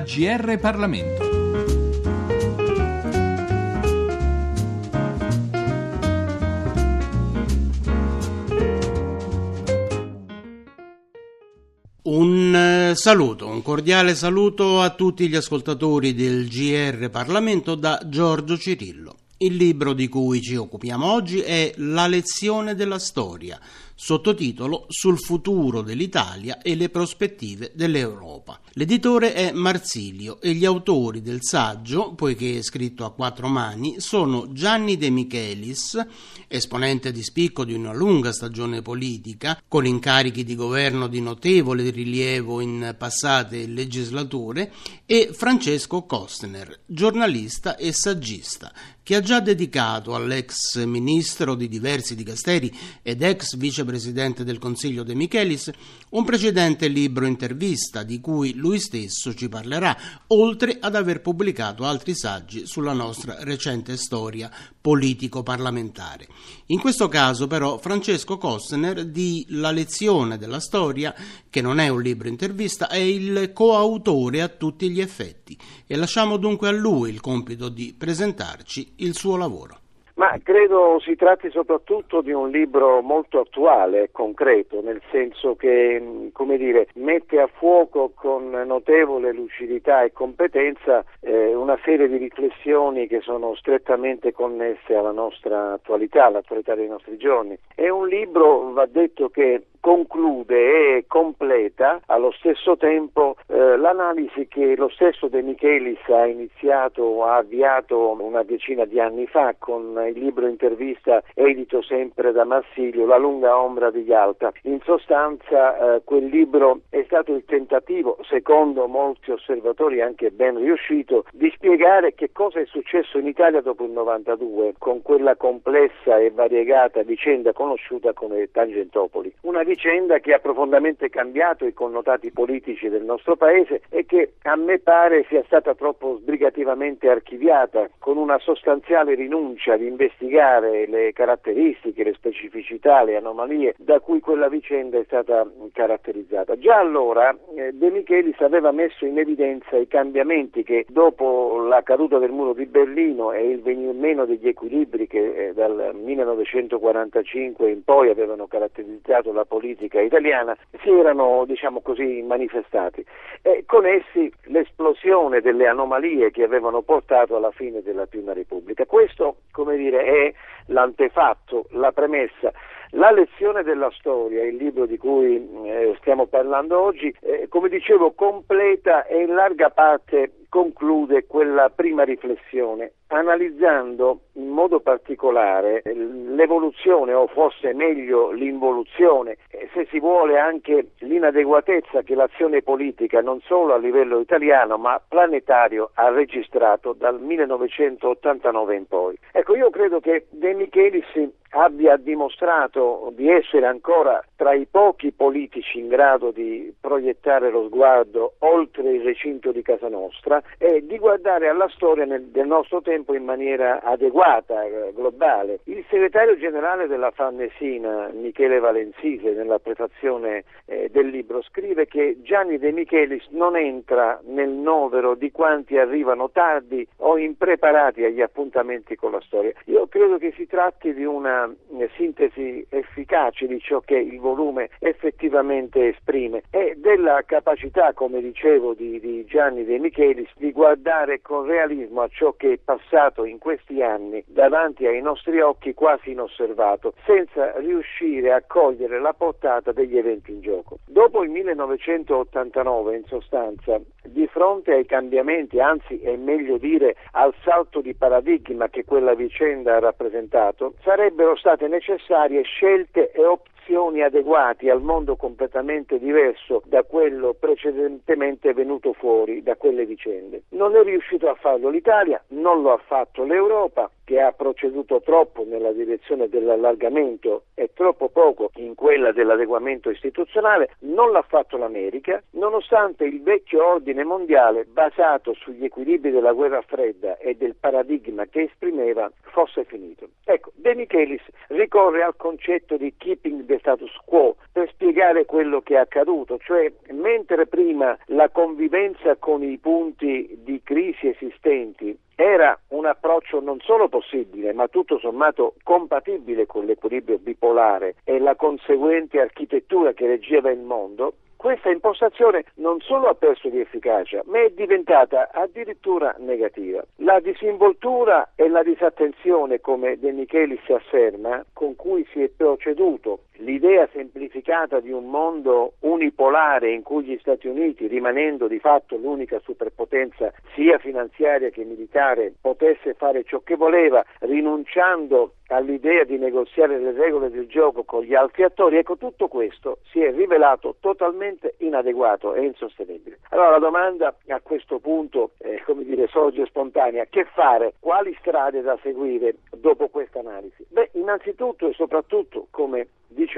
GR Parlamento. Un eh, saluto, un cordiale saluto a tutti gli ascoltatori del GR Parlamento da Giorgio Cirillo. Il libro di cui ci occupiamo oggi è La lezione della storia, sottotitolo Sul futuro dell'Italia e le prospettive dell'Europa. L'editore è Marsilio e gli autori del saggio, poiché è scritto a quattro mani, sono Gianni De Michelis, esponente di spicco di una lunga stagione politica, con incarichi di governo di notevole rilievo in passate legislature, e Francesco Kostner, giornalista e saggista, che ha già dedicato all'ex ministro di diversi dicasteri ed ex vicepresidente del Consiglio De Michelis un precedente libro intervista di cui lui stesso ci parlerà, oltre ad aver pubblicato altri saggi sulla nostra recente storia politico-parlamentare. In questo caso però Francesco Kostner di La lezione della storia, che non è un libro intervista, è il coautore a tutti gli effetti e lasciamo dunque a lui il compito di presentarci il suo lavoro. Ma credo si tratti soprattutto di un libro molto attuale e concreto, nel senso che dire, mette a fuoco con notevole lucidità e competenza eh, una serie di riflessioni che sono strettamente connesse alla nostra attualità, all'attualità dei nostri giorni. È un libro, va detto, che conclude e completa allo stesso tempo eh, l'analisi che lo stesso De Michelis ha iniziato, ha avviato una decina di anni fa con il libro intervista edito sempre da Marsilio, La lunga ombra di Yalta. In sostanza eh, quel libro è stato il tentativo, secondo molti osservatori anche ben riuscito, di spiegare che cosa è successo in Italia dopo il 92 con quella complessa e variegata vicenda conosciuta come Tangentopoli. Una vicenda che ha profondamente cambiato i connotati politici del nostro paese e che a me pare sia stata troppo sbrigativamente archiviata, con una sostanziale rinuncia ad investigare le caratteristiche, le specificità, le anomalie da cui quella vicenda è stata caratterizzata. Già allora eh, De Michelis aveva messo in evidenza i cambiamenti che dopo la caduta del muro di Berlino e il venir meno degli equilibri che eh, dal 1945 in poi avevano caratterizzato la politica politica italiana si erano diciamo così, manifestati e con essi l'esplosione delle anomalie che avevano portato alla fine della Prima Repubblica. Questo dire, è l'antefatto, la premessa. La lezione della storia, il libro di cui eh, stiamo parlando oggi, eh, come dicevo, completa e in larga parte conclude quella prima riflessione, analizzando in modo particolare l'evoluzione o forse meglio l'involuzione, se si vuole anche l'inadeguatezza che l'azione politica non solo a livello italiano ma planetario ha registrato dal 1989 in poi. Ecco, io credo che De Michelis abbia dimostrato di essere ancora tra i pochi politici in grado di proiettare lo sguardo oltre il recinto di casa nostra e di guardare alla storia nel, del nostro tempo in maniera adeguata, eh, globale. Il segretario generale della Farnesina, Michele Valenzise, nella prefazione eh, del libro, scrive che Gianni De Michelis non entra nel novero di quanti arrivano tardi o impreparati agli appuntamenti con la storia. Io credo che si tratti di una sintesi efficace di ciò che il volume effettivamente esprime e della capacità, come dicevo, di, di Gianni De Michelis di guardare con realismo a ciò che è passato in questi anni davanti ai nostri occhi quasi inosservato, senza riuscire a cogliere la portata degli eventi in gioco. Dopo il 1989, in sostanza, di fronte ai cambiamenti, anzi è meglio dire al salto di paradigma che quella vicenda ha rappresentato, sarebbero state necessarie scelte e opzioni adeguate al mondo completamente diverso da quello precedentemente venuto fuori da quelle vicende. Non è riuscito a farlo l'Italia, non lo ha fatto l'Europa che ha proceduto troppo nella direzione dell'allargamento e troppo poco in quella dell'adeguamento istituzionale, non l'ha fatto l'America, nonostante il vecchio ordine mondiale basato sugli equilibri della guerra fredda e del paradigma che esprimeva fosse finito. Ecco, De Michelis ricorre al concetto di keeping the status quo per spiegare quello che è accaduto, cioè mentre prima la convivenza con i punti di crisi esistenti era un approccio non solo possibile, ma tutto sommato compatibile con l'equilibrio bipolare e la conseguente architettura che reggeva il mondo, questa impostazione non solo ha perso di efficacia, ma è diventata addirittura negativa. La disinvoltura e la disattenzione, come De Michelis afferma, con cui si è proceduto l'idea semplificata di un mondo unipolare in cui gli Stati Uniti, rimanendo di fatto l'unica superpotenza sia finanziaria che militare, potesse fare ciò che voleva, rinunciando all'idea di negoziare le regole del gioco con gli altri attori, ecco tutto questo si è rivelato totalmente inadeguato e insostenibile. Allora la domanda a questo punto, eh, come dire, sorge spontanea, che fare? Quali strade da seguire dopo questa analisi? Beh, innanzitutto e soprattutto, come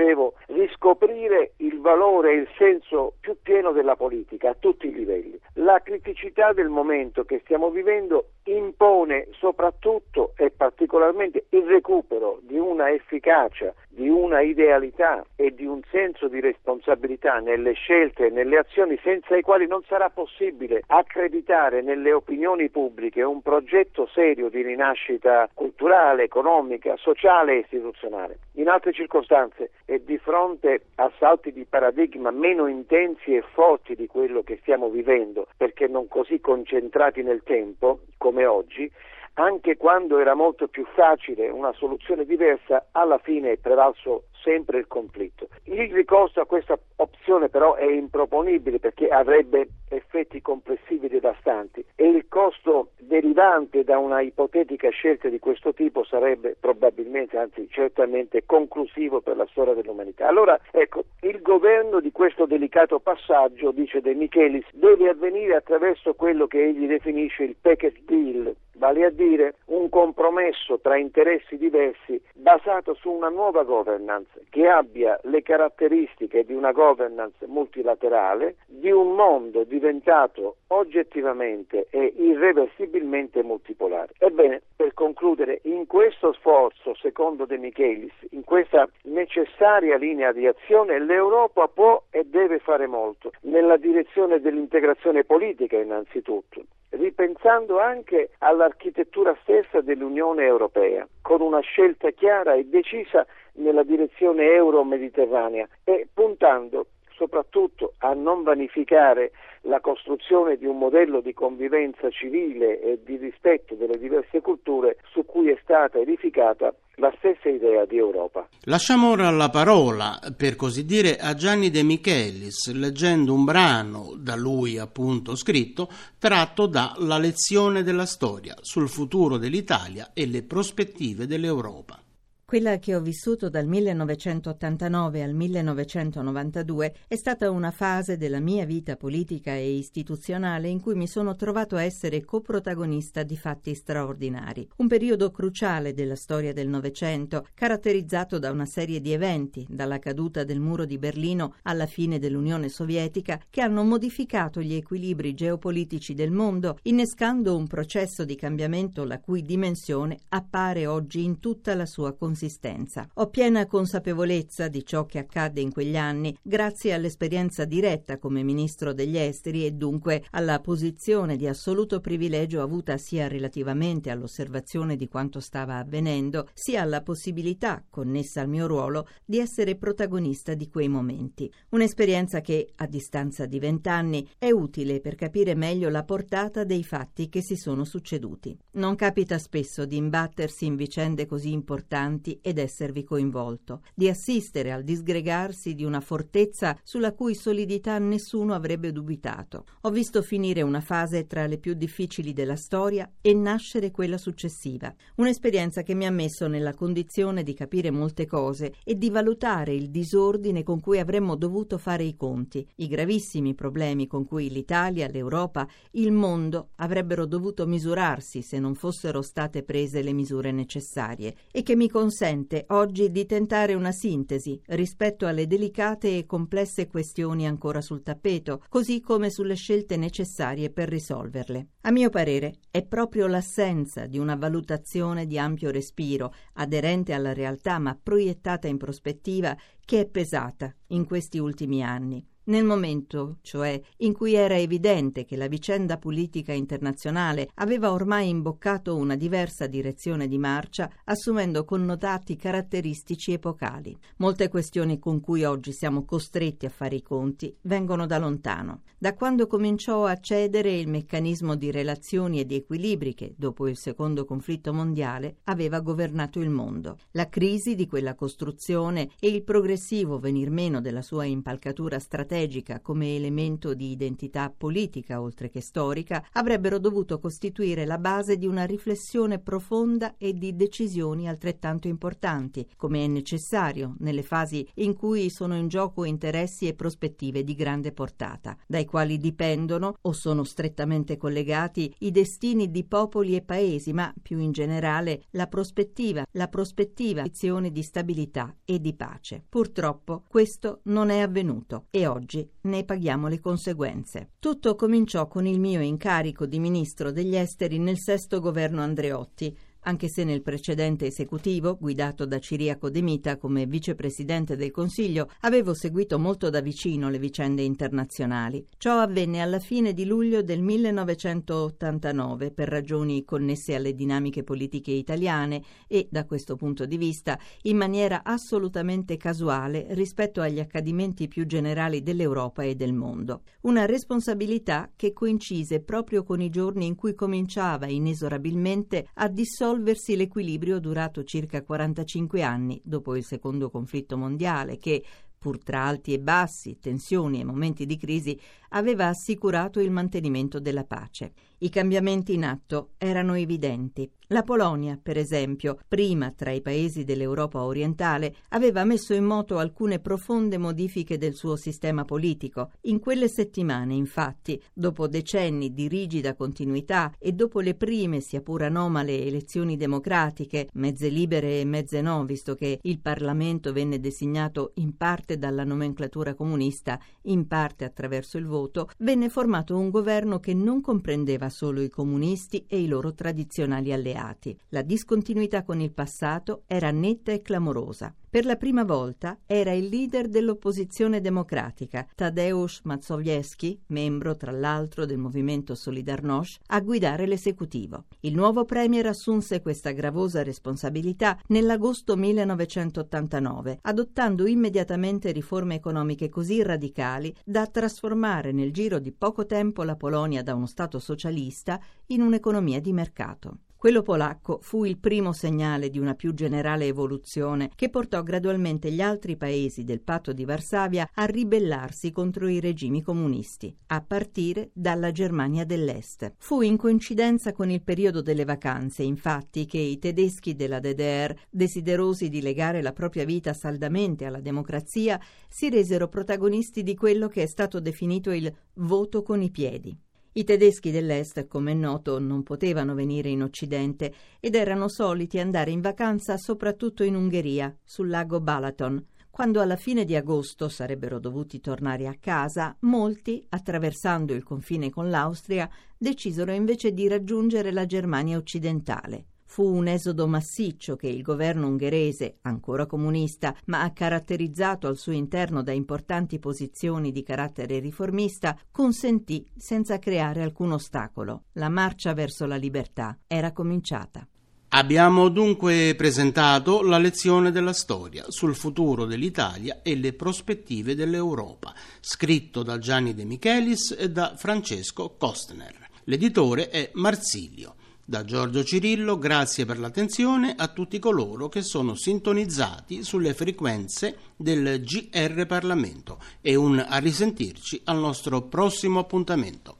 dicevo, riscoprire il valore e il senso più pieno della politica a tutti i livelli. La criticità del momento che stiamo vivendo impone soprattutto e particolarmente il recupero di una efficacia, di una idealità e di un senso di responsabilità nelle scelte e nelle azioni senza i quali non sarà possibile accreditare nelle opinioni pubbliche un progetto serio di rinascita culturale, economica, sociale e istituzionale. In altre circostanze e di fronte a salti di paradigma meno intensi e forti di quello che stiamo vivendo, perché non così concentrati nel tempo come oggi, anche quando era molto più facile una soluzione diversa, alla fine è prevalso sempre il conflitto. Il ricorso a questa opzione però è improponibile perché avrebbe effetti complessivi devastanti e il costo derivante da una ipotetica scelta di questo tipo sarebbe probabilmente, anzi certamente conclusivo per la storia dell'umanità. Allora, ecco, il governo di questo delicato passaggio, dice De Michelis, deve avvenire attraverso quello che egli definisce il package deal, vale a dire un compromesso tra interessi diversi basato su una nuova governance che abbia le caratteristiche di una governance multilaterale di un mondo diventato oggettivamente e irreversibilmente multipolare. Ebbene, per concludere, in questo sforzo, secondo De Michelis, in questa necessaria linea di azione, l'Europa può e deve fare molto nella direzione dell'integrazione politica innanzitutto, ripensando anche all'architettura stessa dell'Unione Europea, con una scelta chiara e decisa nella direzione euro-mediterranea e puntando soprattutto a non vanificare la costruzione di un modello di convivenza civile e di rispetto delle diverse culture su cui è stata edificata la stessa idea di Europa. Lasciamo ora la parola, per così dire, a Gianni De Michelis, leggendo un brano da lui appunto scritto, tratto da La lezione della storia sul futuro dell'Italia e le prospettive dell'Europa. Quella che ho vissuto dal 1989 al 1992 è stata una fase della mia vita politica e istituzionale in cui mi sono trovato a essere coprotagonista di fatti straordinari. Un periodo cruciale della storia del Novecento, caratterizzato da una serie di eventi, dalla caduta del muro di Berlino alla fine dell'Unione Sovietica, che hanno modificato gli equilibri geopolitici del mondo, innescando un processo di cambiamento la cui dimensione appare oggi in tutta la sua consistenza consistenza. Ho piena consapevolezza di ciò che accadde in quegli anni grazie all'esperienza diretta come ministro degli esteri e dunque alla posizione di assoluto privilegio avuta sia relativamente all'osservazione di quanto stava avvenendo, sia alla possibilità, connessa al mio ruolo, di essere protagonista di quei momenti. Un'esperienza che, a distanza di vent'anni, è utile per capire meglio la portata dei fatti che si sono succeduti. Non capita spesso di imbattersi in vicende così importanti avanti ed esservi coinvolto, di assistere al disgregarsi di una fortezza sulla cui solidità nessuno avrebbe dubitato. Ho visto finire una fase tra le più difficili della storia e nascere quella successiva, un'esperienza che mi ha messo nella condizione di capire molte cose e di valutare il disordine con cui avremmo dovuto fare i conti, i gravissimi problemi con cui l'Italia, l'Europa, il mondo avrebbero dovuto misurarsi se non fossero state prese le misure necessarie e che mi consente oggi di tentare una sintesi rispetto alle delicate e complesse questioni ancora sul tappeto, così come sulle scelte necessarie per risolverle. A mio parere è proprio l'assenza di una valutazione di ampio respiro, aderente alla realtà ma proiettata in prospettiva, che è pesata in questi ultimi anni. Nel momento, cioè, in cui era evidente che la vicenda politica internazionale aveva ormai imboccato una diversa direzione di marcia, assumendo connotati caratteristici epocali. Molte questioni con cui oggi siamo costretti a fare i conti vengono da lontano, da quando cominciò a cedere il meccanismo di relazioni e di equilibri che, dopo il secondo conflitto mondiale, aveva governato il mondo. La crisi di quella costruzione e il progressivo venir meno della sua impalcatura strategica strategica come elemento di identità politica oltre che storica, avrebbero dovuto costituire la base di una riflessione profonda e di decisioni altrettanto importanti, come è necessario nelle fasi in cui sono in gioco interessi e prospettive di grande portata, dai quali dipendono o sono strettamente collegati i destini di popoli e paesi, ma più in generale la prospettiva, la prospettiva di stabilità e di pace. Purtroppo questo non è avvenuto e oggi oggi ne paghiamo le conseguenze. Tutto cominciò con il mio incarico di ministro degli esteri nel sesto governo Andreotti, anche se nel precedente esecutivo, guidato da Ciriaco De Mita come vicepresidente del Consiglio, avevo seguito molto da vicino le vicende internazionali. Ciò avvenne alla fine di luglio del 1989 per ragioni connesse alle dinamiche politiche italiane e, da questo punto di vista, in maniera assolutamente casuale rispetto agli accadimenti più generali dell'Europa e del mondo. Una responsabilità che coincise proprio con i giorni in cui cominciava inesorabilmente a dissolvere risolversi l'equilibrio durato circa 45 anni dopo il secondo conflitto mondiale che, pur tra alti e bassi, tensioni e momenti di crisi, aveva assicurato il mantenimento della pace. I cambiamenti in atto erano evidenti. La Polonia, per esempio, prima tra i paesi dell'Europa orientale, aveva messo in moto alcune profonde modifiche del suo sistema politico. In quelle settimane, infatti, dopo decenni di rigida continuità e dopo le prime, sia pur anomale, elezioni democratiche, mezze libere e mezze no, visto che il Parlamento venne designato in parte dalla nomenclatura comunista, in parte attraverso il voto, venne formato un governo che non comprendeva solo i comunisti e i loro tradizionali alleati. La discontinuità con il passato era netta e clamorosa. Per la prima volta era il leader dell'opposizione democratica, Tadeusz Mazowiecki, membro tra l'altro del movimento Solidarnosc, a guidare l'esecutivo. Il nuovo premier assunse questa gravosa responsabilità nell'agosto 1989, adottando immediatamente riforme economiche così radicali da trasformare nel giro di poco tempo la Polonia da uno Stato socialista in un'economia di mercato. Quello polacco fu il primo segnale di una più generale evoluzione che portò gradualmente gli altri paesi del patto di Varsavia a ribellarsi contro i regimi comunisti, a partire dalla Germania dell'Est. Fu in coincidenza con il periodo delle vacanze, infatti, che i tedeschi della DDR, desiderosi di legare la propria vita saldamente alla democrazia, si resero protagonisti di quello che è stato definito il voto con i piedi. I tedeschi dell'Est, come è noto, non potevano venire in Occidente ed erano soliti andare in vacanza soprattutto in Ungheria, sul lago Balaton. Quando alla fine di agosto sarebbero dovuti tornare a casa, molti, attraversando il confine con l'Austria, decisero invece di raggiungere la Germania occidentale. Fu un esodo massiccio che il governo ungherese, ancora comunista, ma caratterizzato al suo interno da importanti posizioni di carattere riformista, consentì senza creare alcun ostacolo. La marcia verso la libertà era cominciata. Abbiamo dunque presentato la lezione della storia sul futuro dell'Italia e le prospettive dell'Europa, scritto da Gianni De Michelis e da Francesco Kostner. L'editore è Marsilio. Da Giorgio Cirillo, grazie per l'attenzione a tutti coloro che sono sintonizzati sulle frequenze del GR Parlamento e un a risentirci al nostro prossimo appuntamento.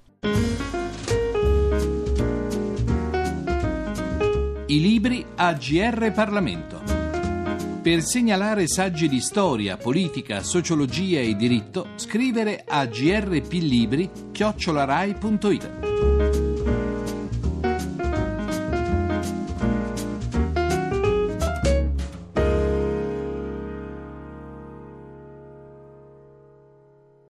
I libri a GR Parlamento. Per segnalare saggi di storia, politica, sociologia e diritto, scrivere a grplibri@rai.it.